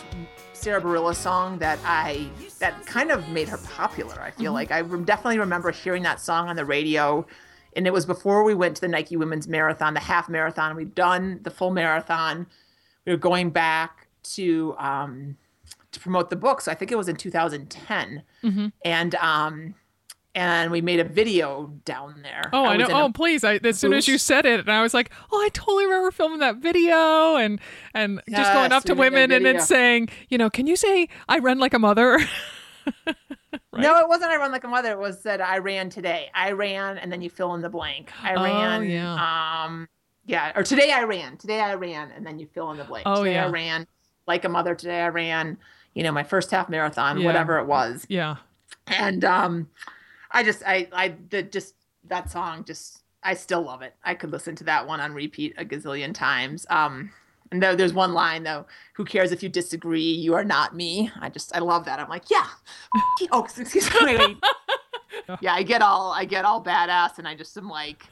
Sara Bareilles song that I that kind of made her popular. I feel like I definitely remember hearing that song on the radio, and it was before we went to the Nike Women's Marathon, the half marathon. We'd done the full marathon. We were going back, to um, to promote the book. So I think it was in 2010, Mm-hmm. and um, and we made a video down there. Oh, I, know. in a- Oh, please! I, as soon as you said it, and I was like, "Oh, I totally remember filming that video," and and just going up to we made that women and then saying, "You know, can you say I run like a mother?" No, it wasn't. I run like a mother. It was that I ran today. I ran, and then you fill in the blank. I Oh, ran. yeah. Um. Yeah. Or today I ran. Today I ran, and then you fill in the blank. Oh, today yeah. I ran like a mother. Today I ran. You know, my first half marathon, Yeah. whatever it was. yeah. and um i just i i the just that song just i still love it. I could listen to that one on repeat a gazillion times. Um and there, there's one line though who cares if you disagree? You are not me. I just i love that. I'm like yeah oh excuse me. Yeah i get all i get all badass and i just am like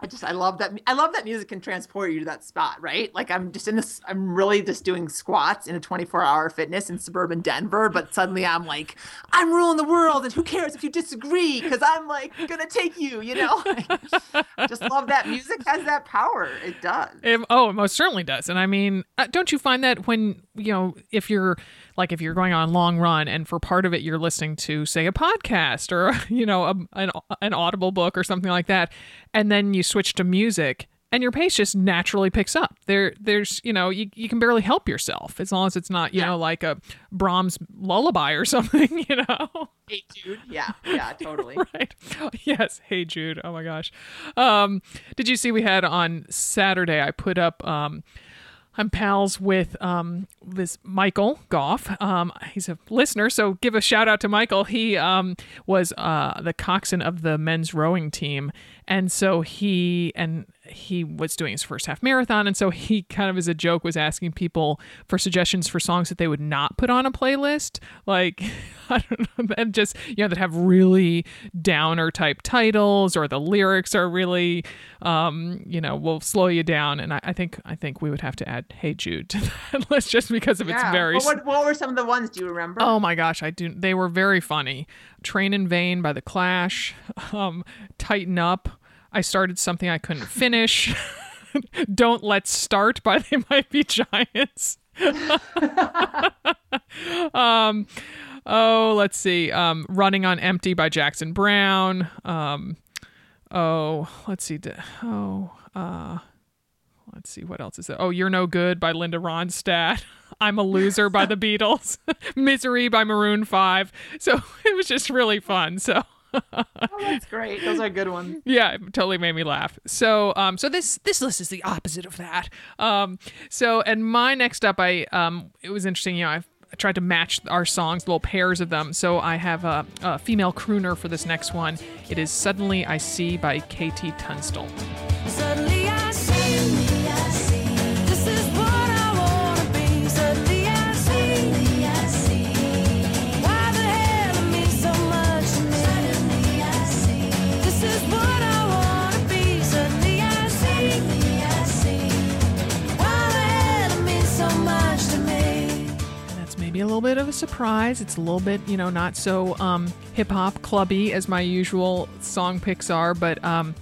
I just I love that I love that music can transport you to that spot, right? Like I'm just in this I'm really just doing squats in a 24-hour fitness in suburban Denver, but suddenly I'm like I'm ruling the world and who cares if you disagree cuz I'm like going to take you, you know? Just love that music has that power. It does. It, oh, it most certainly does. And I mean, uh, don't you find that when, you know, if you're like, if you're going on a long run and for part of it you're listening to, say, a podcast or, you know, a, an, an audible book or something like that, and then you switch to music and your pace just naturally picks up. There, there's, you know, you, you can barely help yourself as long as it's not, you Yeah. know, like a Brahms lullaby or something, you know? Hey Jude. Yeah. Yeah, totally. right. Yes. Hey Jude. Oh my gosh. Um, did you see we had on Saturday? I put up. Um, I'm pals with um, this Michael Goff. Um, he's a listener, so give a shout out to Michael. He um, was uh, the coxswain of the men's rowing team, and so he and he was doing his first half marathon, and so he kind of as a joke was asking people for suggestions for songs that they would not put on a playlist, like I don't know, and just you know that have really downer type titles or the lyrics are really um, you know will slow you down. And I, I think I think we would have to add "Hey Jude" to that list just because of its very What, what, what were some of the ones do you remember? Oh my gosh, I do. They were very funny. Train in Vain by The Clash. Um, Tighten Up. I started something I couldn't finish. Don't Let's Start by They Might Be Giants. um, oh, let's see. Um, Running on Empty by Jackson Browne. Um, oh, let's see. Oh, uh, let's see what else is there. Oh, You're No Good by Linda Ronstadt. I'm a Loser by the Beatles. Misery by Maroon 5. So it was just really fun. So Oh, that's great. Those are good ones. yeah, it totally made me laugh. So um so this this list is the opposite of that. Um so and my next up I um it was interesting, you know, I've I tried to match our songs, little pairs of them. So I have a, a female crooner for this next one. It is Suddenly I See by KT Tunstall. Suddenly A little bit of a surprise. It's a little bit, you know, not so um, hip hop clubby as my usual song picks are, but um,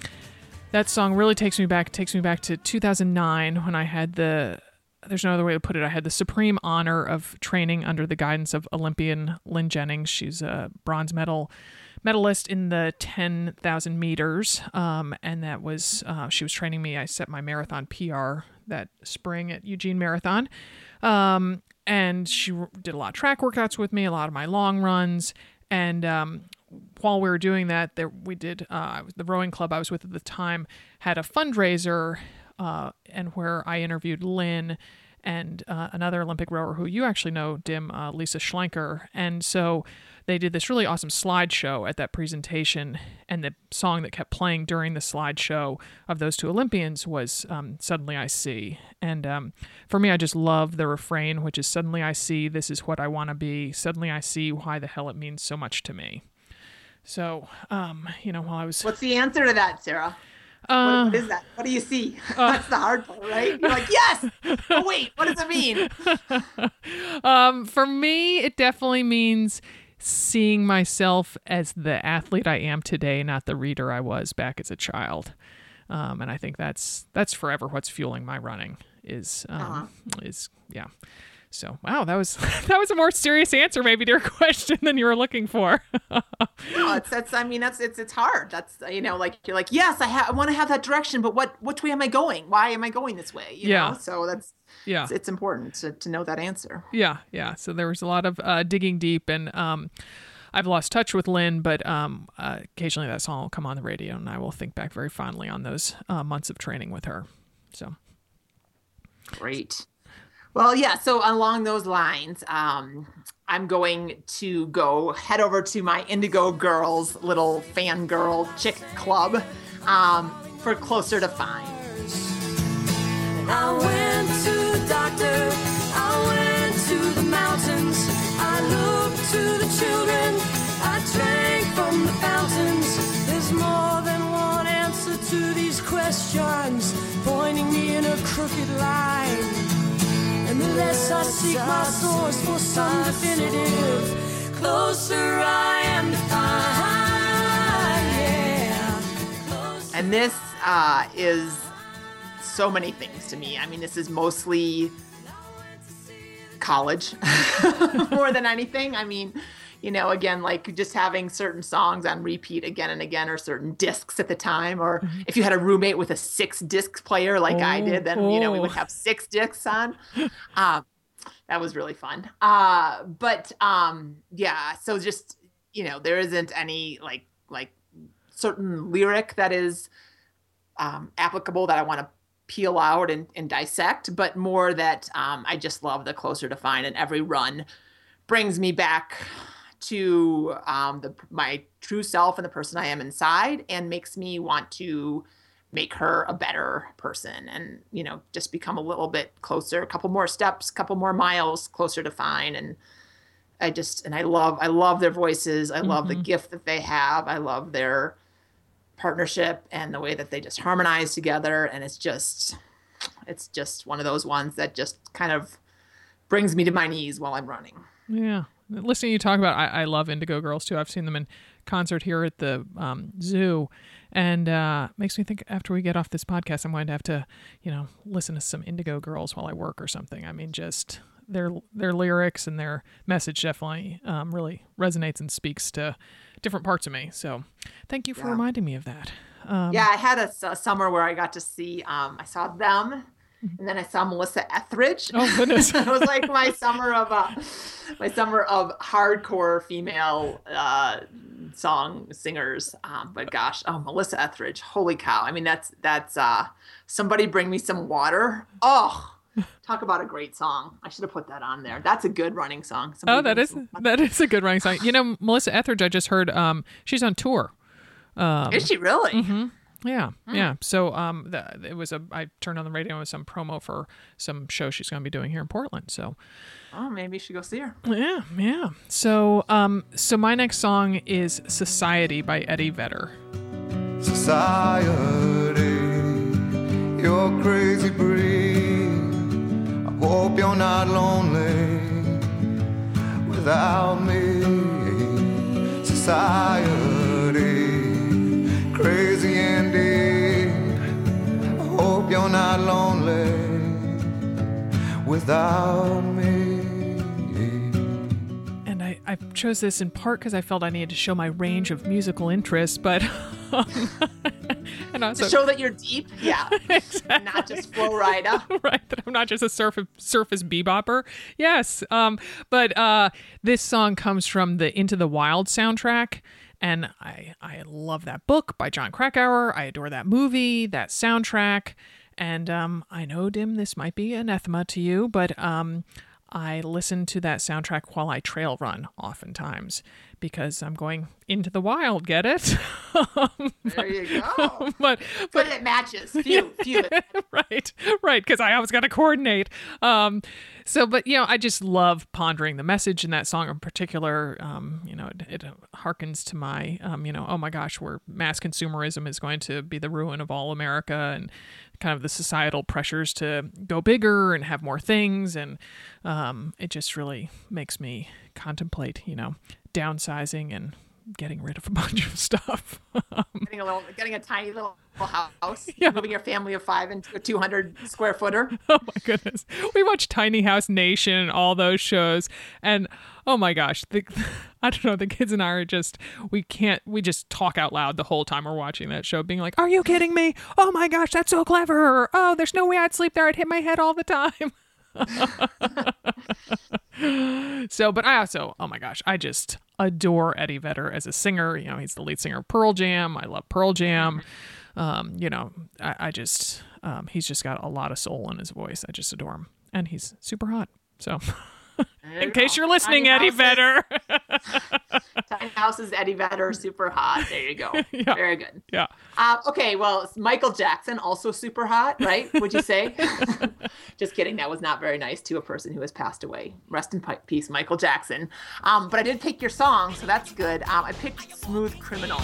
that song really takes me back. Takes me back to 2009 when I had the. There's no other way to put it. I had the supreme honor of training under the guidance of Olympian Lynn Jennings. She's a bronze medal medalist in the 10,000 meters, um, and that was uh, she was training me. I set my marathon PR that spring at Eugene Marathon. Um, and she did a lot of track workouts with me, a lot of my long runs. And um, while we were doing that, there we did uh, the rowing club I was with at the time had a fundraiser, uh, and where I interviewed Lynn and uh, another Olympic rower who you actually know, Dim, uh, Lisa Schlenker. And so they did this really awesome slideshow at that presentation. And the song that kept playing during the slideshow of those two Olympians was um, Suddenly I See. And um, for me, I just love the refrain, which is Suddenly I see, this is what I want to be. Suddenly I see why the hell it means so much to me. So, um, you know, while I was. What's the answer to that, Sarah? Uh, what, what is that? What do you see? That's the hard part, right? You're like, yes. Oh wait, what does it mean? Um, for me, it definitely means seeing myself as the athlete I am today, not the reader I was back as a child. Um, and I think that's that's forever what's fueling my running is um, is yeah. So wow, that was that was a more serious answer maybe to your question than you were looking for. No, it's that's I mean that's it's it's hard. That's you know like you're like yes I ha- I want to have that direction, but what which way am I going? Why am I going this way? You Yeah. Know? So that's yeah. it's, it's important to, to know that answer. Yeah, yeah. So there was a lot of uh, digging deep, and um, I've lost touch with Lynn, but um, uh, occasionally that song will come on the radio, and I will think back very fondly on those uh, months of training with her. So Great. Well, yeah. So along those lines, um, I'm going to go head over to my Indigo Girls little fangirl chick club um, for closer to Fine. I went to doctor. I went to the mountains. I looked to the children. I drank from the fountains. There's more than one answer to these questions, pointing me in a crooked line. And I seek my source for some definitive, closer I am to find. Yeah. And this uh, is so many things to me. I mean, this is mostly college more than anything. I mean, you know, again, like just having certain songs on repeat again and again, or certain discs at the time, or if you had a roommate with a six disc player like I did, then you know we would Oh. have six discs on. Um, that was really fun. Uh, but um, yeah, so just you know, there isn't any like like certain lyric that is um, applicable that I want to peel out and, and dissect, but more that um, I just love the closer to fine, and every run brings me back to um, the my true self and the person I am inside, and makes me want to make her a better person, and you know, just become a little bit closer, a couple more steps, a couple more miles closer to fine, and I just and I love I love their voices. I love the gift that they have. I love their partnership and the way that they just harmonize together and it's just it's just one of those ones that just kind of brings me to my knees while I'm running. yeah, listening to you talk about, I, I love Indigo Girls too. I've seen them in concert here at the um, zoo, and uh, makes me think after we get off this podcast, I'm going to have to, you know, listen to some Indigo Girls while I work or something. I mean, just their their lyrics and their message definitely um, really resonates and speaks to different parts of me. So, thank you for Yeah. reminding me of that. Um, yeah, I had a summer where I got to see um I saw them and then I saw Melissa Etheridge. Oh, goodness. it was like my summer of uh my summer of hardcore female uh song singers. Um but gosh, oh Melissa Etheridge, holy cow. I mean that's that's uh somebody bring me some water. Oh Talk about a great song. I should have put that on there. That's a good running song. Oh, Somebody that bring is that is a good running song. You know, Melissa Etheridge. I just heard. Um, she's on tour. Is she really? Yeah, Hmm. yeah. So um, the, it was a. I turned on the radio with some promo for some show she's going to be doing here in Portland. So Oh, maybe you should go see her. yeah, yeah. So um, so my next song is "Society" by Eddie Vedder. Society, you're crazy breed. I hope you're not lonely without me. Society, you're not lonely without me. And I, I chose this in part because I felt I needed to show my range of musical interests, but and also To show that you're deep, yeah. Not just Flo Rida. right that i'm not just a surf- surface bebopper yes um but uh this song comes from the into the wild soundtrack and i i love that book by jon krakauer i adore that movie that soundtrack and um i know dim this might be anathema to you but um I listen to that soundtrack while I trail run oftentimes because I'm going into the wild, get it? There you go. but But it matches. Phew, phew. right right because i always got to coordinate um so but you know i just love pondering the message in that song in particular um you know it, it harkens to my um you know oh my gosh where mass consumerism is going to be the ruin of all america and kind of the societal pressures to go bigger and have more things. And um it just really makes me contemplate you know downsizing and getting rid of a bunch of stuff. Getting a little, getting a tiny little house, Yeah. moving your family of five into a 200 square footer. oh my goodness. We watch Tiny House Nation and all those shows and oh my gosh, the I don't know, the kids and I are just we can't we just talk out loud the whole time we're watching that show being like, "Are you kidding me? Oh my gosh, that's so clever." "Oh, there's no way I'd sleep there. I'd hit my head all the time." so, but I also, oh my gosh, I just adore Eddie Vedder as a singer. You know, he's the lead singer of Pearl Jam. I love Pearl Jam. Um, you know, I, I just, um, he's just got a lot of soul in his voice. I just adore him. And he's super hot. So, in case you're listening, Tiny Eddie. Vedder. Tiny House is Eddie Vedder, super hot. There you go. Yeah. Very good. yeah. Uh, okay, well, Michael Jackson, also super hot, right? Would you say? Just kidding. That was not very nice to a person who has passed away. Rest in peace, Michael Jackson. Um, but I did pick your song, so that's good. Um, I picked Smooth Criminal.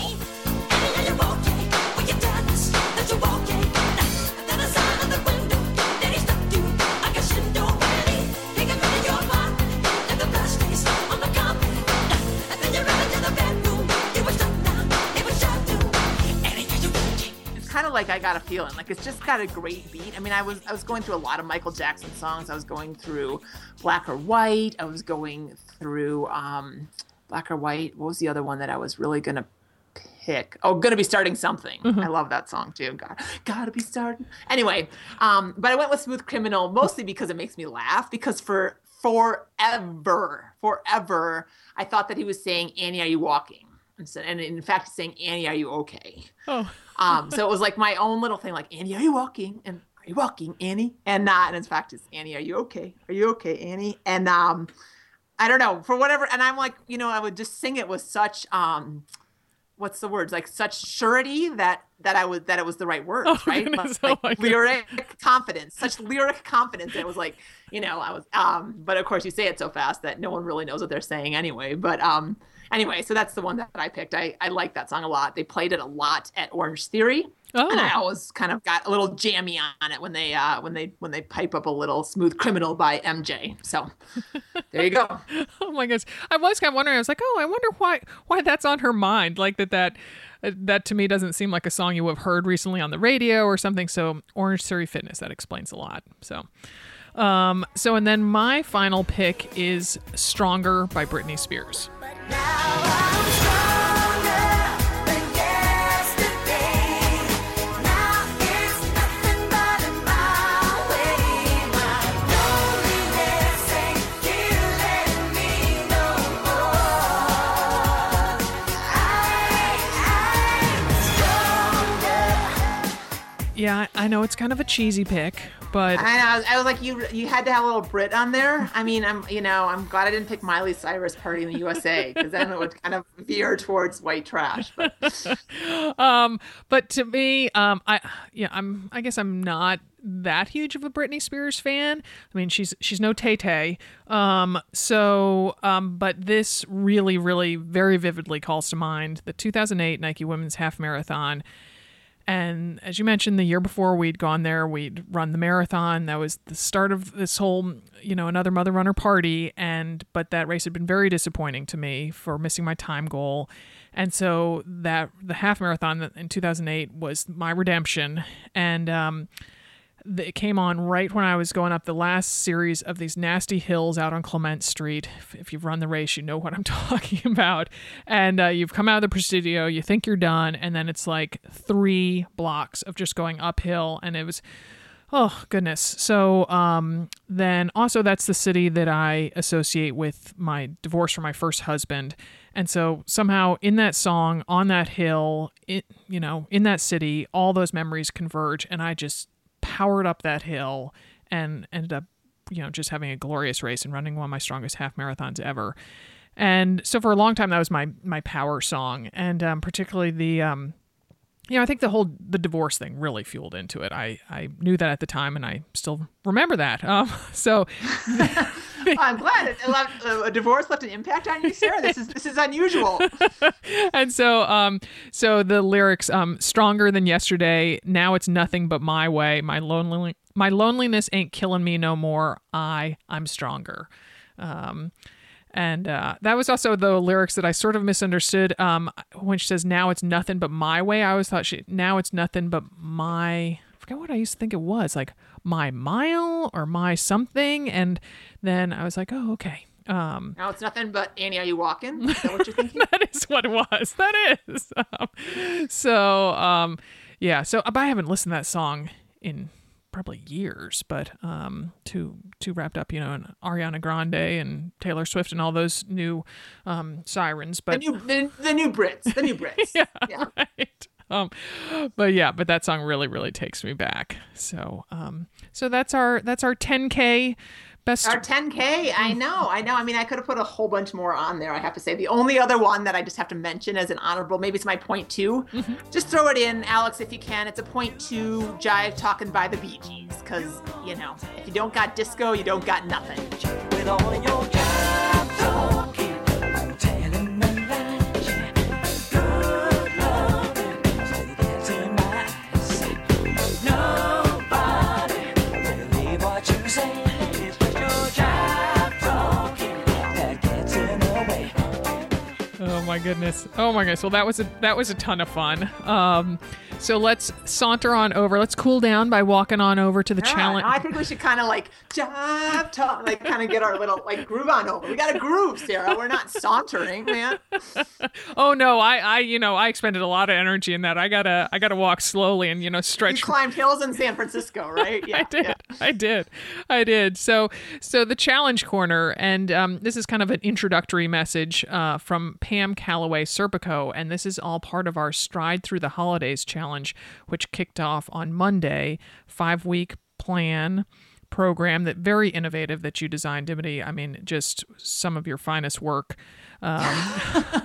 I got a feeling like it's just got a great beat. I mean, I was I was going through a lot of Michael Jackson songs. I was going through Black or White. I was going through um, Black or White. What was the other one that I was really gonna pick? Oh, gonna be starting something. I love that song too. God, gotta be starting. Anyway, um, but I went with Smooth Criminal mostly because it makes me laugh. Because for forever, forever, I thought that he was saying, "Annie, are you walking?" Instead, and in fact, he's saying, "Annie, are you okay?" Oh, Um, so it was like my own little thing, like Annie, are you walking? And are you walking, Annie? And not. and in fact, it's Annie, are you okay? Are you okay, Annie? And um, I don't know for whatever. And I'm like, you know, I would just sing it with such um, what's the words? Like such surety that that I was that it was the right words, Oh, right? goodness. Like, Oh, lyric confidence, such lyric confidence. It was like, you know, I was. Um, but of course, you say it so fast that no one really knows what they're saying anyway. But um, anyway, so that's the one that I picked. I I like that song a lot. They played it a lot at Orange Theory. And I Oh. always kind of got a little jammy on it when they uh when they when they pipe up a little smooth criminal by MJ. So there you go. oh my goodness. I was kind of wondering. I was like, oh, I wonder why why that's on her mind. Like that that uh, that to me doesn't seem like a song you have heard recently on the radio or something. So Orange Theory Fitness that explains a lot. So. Um, so and then my final pick is Stronger by Britney Spears. Yeah, I I know it's kind of a cheesy pick, but I know. I was, I was like, you you had to have a little Brit on there. I mean, I'm you know I'm glad I didn't pick Miley Cyrus "Party in the USA" because then it would kind of veer towards white trash. But um but to me um i yeah i'm i guess i'm not that huge of a britney spears fan i mean she's she's no tay tay um so um but this really really very vividly calls to mind the 2008 nike women's half marathon and as you mentioned, the year before we'd gone there, we'd run the marathon. That was the start of this whole, you know, another Mother Runner party. And but that race had been very disappointing to me for missing my time goal. And so that the half marathon in 2008 was my redemption. And um, it came on right when I was going up the last series of these nasty hills out on Clement Street. If, you've run the race, you know what I'm talking about. And uh, you've come out of the Presidio, you think you're done, and then it's like three blocks of just going uphill. And it was, oh, goodness. So um, then also, that's the city that I associate with my divorce from my first husband. And so somehow in that song, on that hill, it, you know, in that city, all those memories converge. And I just powered up that hill and ended up you know just having a glorious race and running one of my strongest half marathons ever. And so for a long time that was my my power song. And um, particularly the um you know i think the whole the divorce thing really fueled into it. I i knew that at the time and i still remember that. Um so I'm glad it left, uh, a divorce left an impact on you, Sarah. This is this is unusual. and so um so the lyrics um stronger than yesterday now it's nothing but my way. My lonely my loneliness ain't killing me no more. I i'm stronger. Um And uh, that was also the lyrics that I sort of misunderstood. Um, when she says, "Now it's nothing but my way," I always thought she now it's nothing but my. I forget what I used to think it was like my mile or my something. And then I was like, "Oh, okay." Um, Now it's nothing but Annie, are you walking? Is that what you're thinking? that is what it was. That is. Um, so, um, yeah. So, but I haven't listened to that song in probably years, but um, too too wrapped up, you know, in Ariana Grande and Taylor Swift and all those new um, sirens. the But new the, the new Brits. The new Brits. yeah, yeah. right. Um, but yeah, but that song really, really takes me back. So, um, so that's our that's our 10k best. Our 10K, I mm. know, I know. I mean, I could have put a whole bunch more on there, I have to say. The only other one that I just have to mention as an honorable, maybe it's my point 2 mm-hmm. Just throw it in, Alex, if you can. It's a point two jive talking by the Bee Gees. Because, you know, if you don't got disco, you don't got nothing. Oh my goodness. Oh my goodness. Well, that was a that was a ton of fun. Um, so let's saunter on over. Let's cool down by walking on over to the Yeah, challenge. I think we should kind of like jive talk, like kind of get our little like groove on over. We got a groove, Sarah. We're not sauntering, man. oh no, I I you know I expended a lot of energy in that. I gotta I gotta walk slowly and you know You stretch. climbed hills in San Francisco, right? Yeah, I did. yeah. I did. I did. So, so the challenge corner, and um, this is kind of an introductory message uh, from Pam Calloway Serpico, and this is all part of our Stride Through the Holidays challenge, which kicked off on Monday. Five week plan program that very innovative that you designed, Dimity. I mean, just some of your finest work. Um,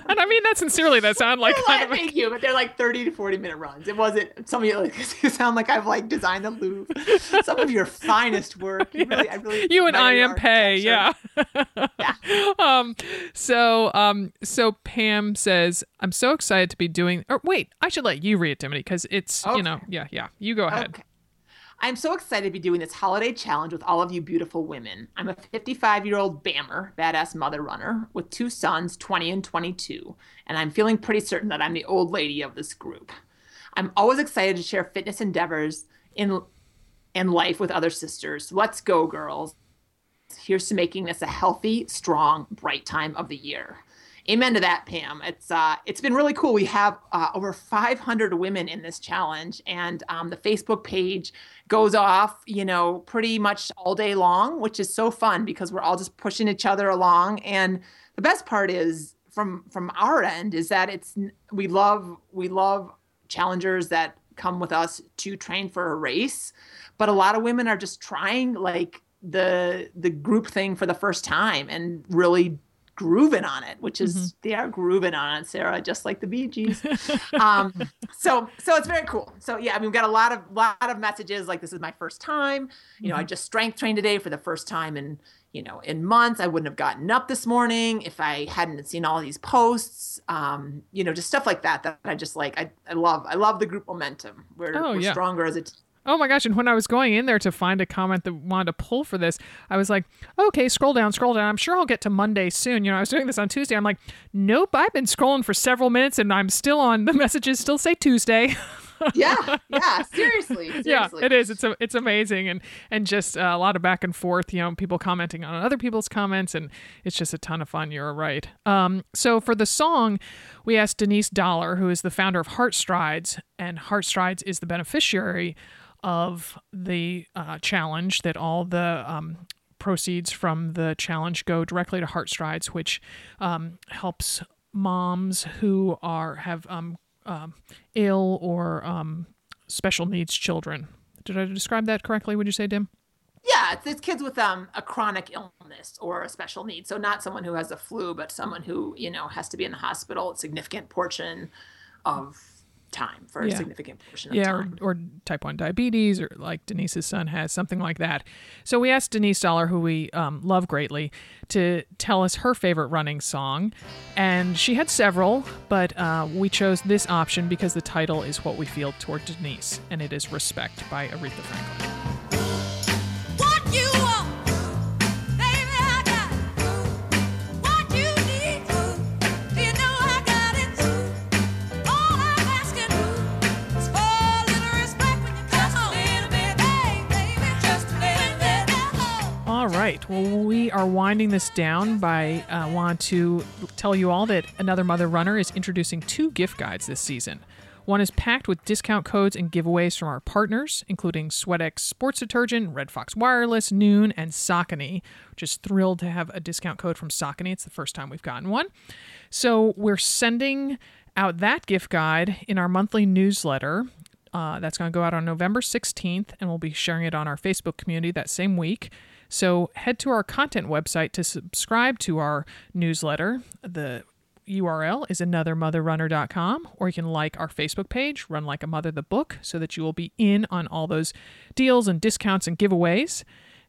and I mean that sincerely. That sound like kind of a Thank you, but they're like 30 to 40 minute runs. It wasn't some of you like sound like I've like designed the Louvre. Some of your finest work. You really, I really you and I am pay, yeah. Yeah. um so um so Pam says, I'm so excited to be doing or wait, I should let you read it, Dimity, because it's you know, yeah, yeah. You go ahead. Okay. I'm so excited to be doing this holiday challenge with all of you beautiful women. I'm a 55 year old Bammer, badass mother runner, with two sons, 20 and 22, and I'm feeling pretty certain that I'm the old lady of this group. I'm always excited to share fitness endeavors in in life with other sisters. Let's go, girls. Here's to making this a healthy, strong, bright time of the year. Amen to that, Pam. It's uh, it's been really cool. We have uh, over 500 women in this challenge, and um, the Facebook page goes off, you know, pretty much all day long, which is so fun because we're all just pushing each other along. And the best part is from from our end is that it's we love we love challengers that come with us to train for a race, but a lot of women are just trying like the the group thing for the first time and really grooving on it, which is they are grooving on it, Sarah, just like the Bee Gees. um, so so it's very cool. So yeah, I mean, we've got a lot of lot of messages like this is my first time. You know, I just strength trained today for the first time in you know in months. I wouldn't have gotten up this morning if I hadn't seen all these posts. Um, you know, just stuff like that that I just like. I, I love I love the group momentum. We're, Oh, we're yeah. stronger as a team. Oh my gosh, and when I was going in there to find a comment that wanted to pull for this, I was like, okay, scroll down, scroll down. I'm sure I'll get to Monday soon. You know, I was doing this on Tuesday. I'm like, nope, I've been scrolling for several minutes and I'm still on the messages still say Tuesday. Yeah, yeah, seriously, seriously. yeah, it is. It's a, it's amazing, and and just uh, a lot of back and forth. You know, people commenting on other people's comments, and it's just a ton of fun. You're right. Um, so for the song, we asked Denise Dollar, who is the founder of Heart Strides, and Heart Strides is the beneficiary of the uh, challenge. That all the um, proceeds from the challenge go directly to Heart Strides, which um, helps moms who are have um, um, ill or um, special needs children. Did I describe that correctly? Would you say, Dim? Yeah, it's, it's kids with um a chronic illness or a special need. So not someone who has a flu, but someone who you know has to be in the hospital a significant portion of time for a significant portion of Yeah, or, or type 1 diabetes, or like Denise's son has, something like that. So we asked Denise Dollar, who we um, love greatly, to tell us her favorite running song. And she had several, but uh, we chose this option because the title is what we feel toward Denise, and it is Respect by Aretha Franklin. We are winding this down by uh, want to tell you all that Another Mother Runner is introducing two gift guides this season. One is packed with discount codes and giveaways from our partners, including Sweatex Sports Detergent, Red Fox Wireless, Nuun, and Saucony. Just thrilled to have a discount code from Saucony. It's the first time we've gotten one. So we're sending out that gift guide in our monthly newsletter. Uh, that's going to go out on November 16th, and we'll be sharing it on our Facebook community that same week. So head to our content website to subscribe to our newsletter. The URL is anothermotherrunner.com, or you can like our Facebook page, Run Like a Mother the Book, so that you will be in on all those deals and discounts and giveaways.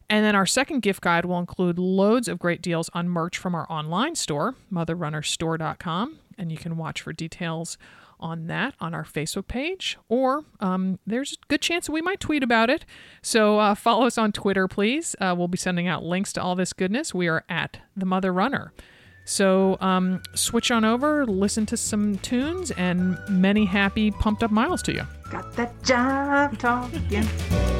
And then our second gift guide will include loads of great deals on merch from our online store, motherrunnerstore.com. And you can watch for details on that on our Facebook page, or um, there's a good chance we might tweet about it. So uh, follow us on Twitter, please. Uh, we'll be sending out links to all this goodness. We are at the Mother Runner. So um, switch on over, listen to some tunes, and many happy pumped up miles to you. Got that job talking.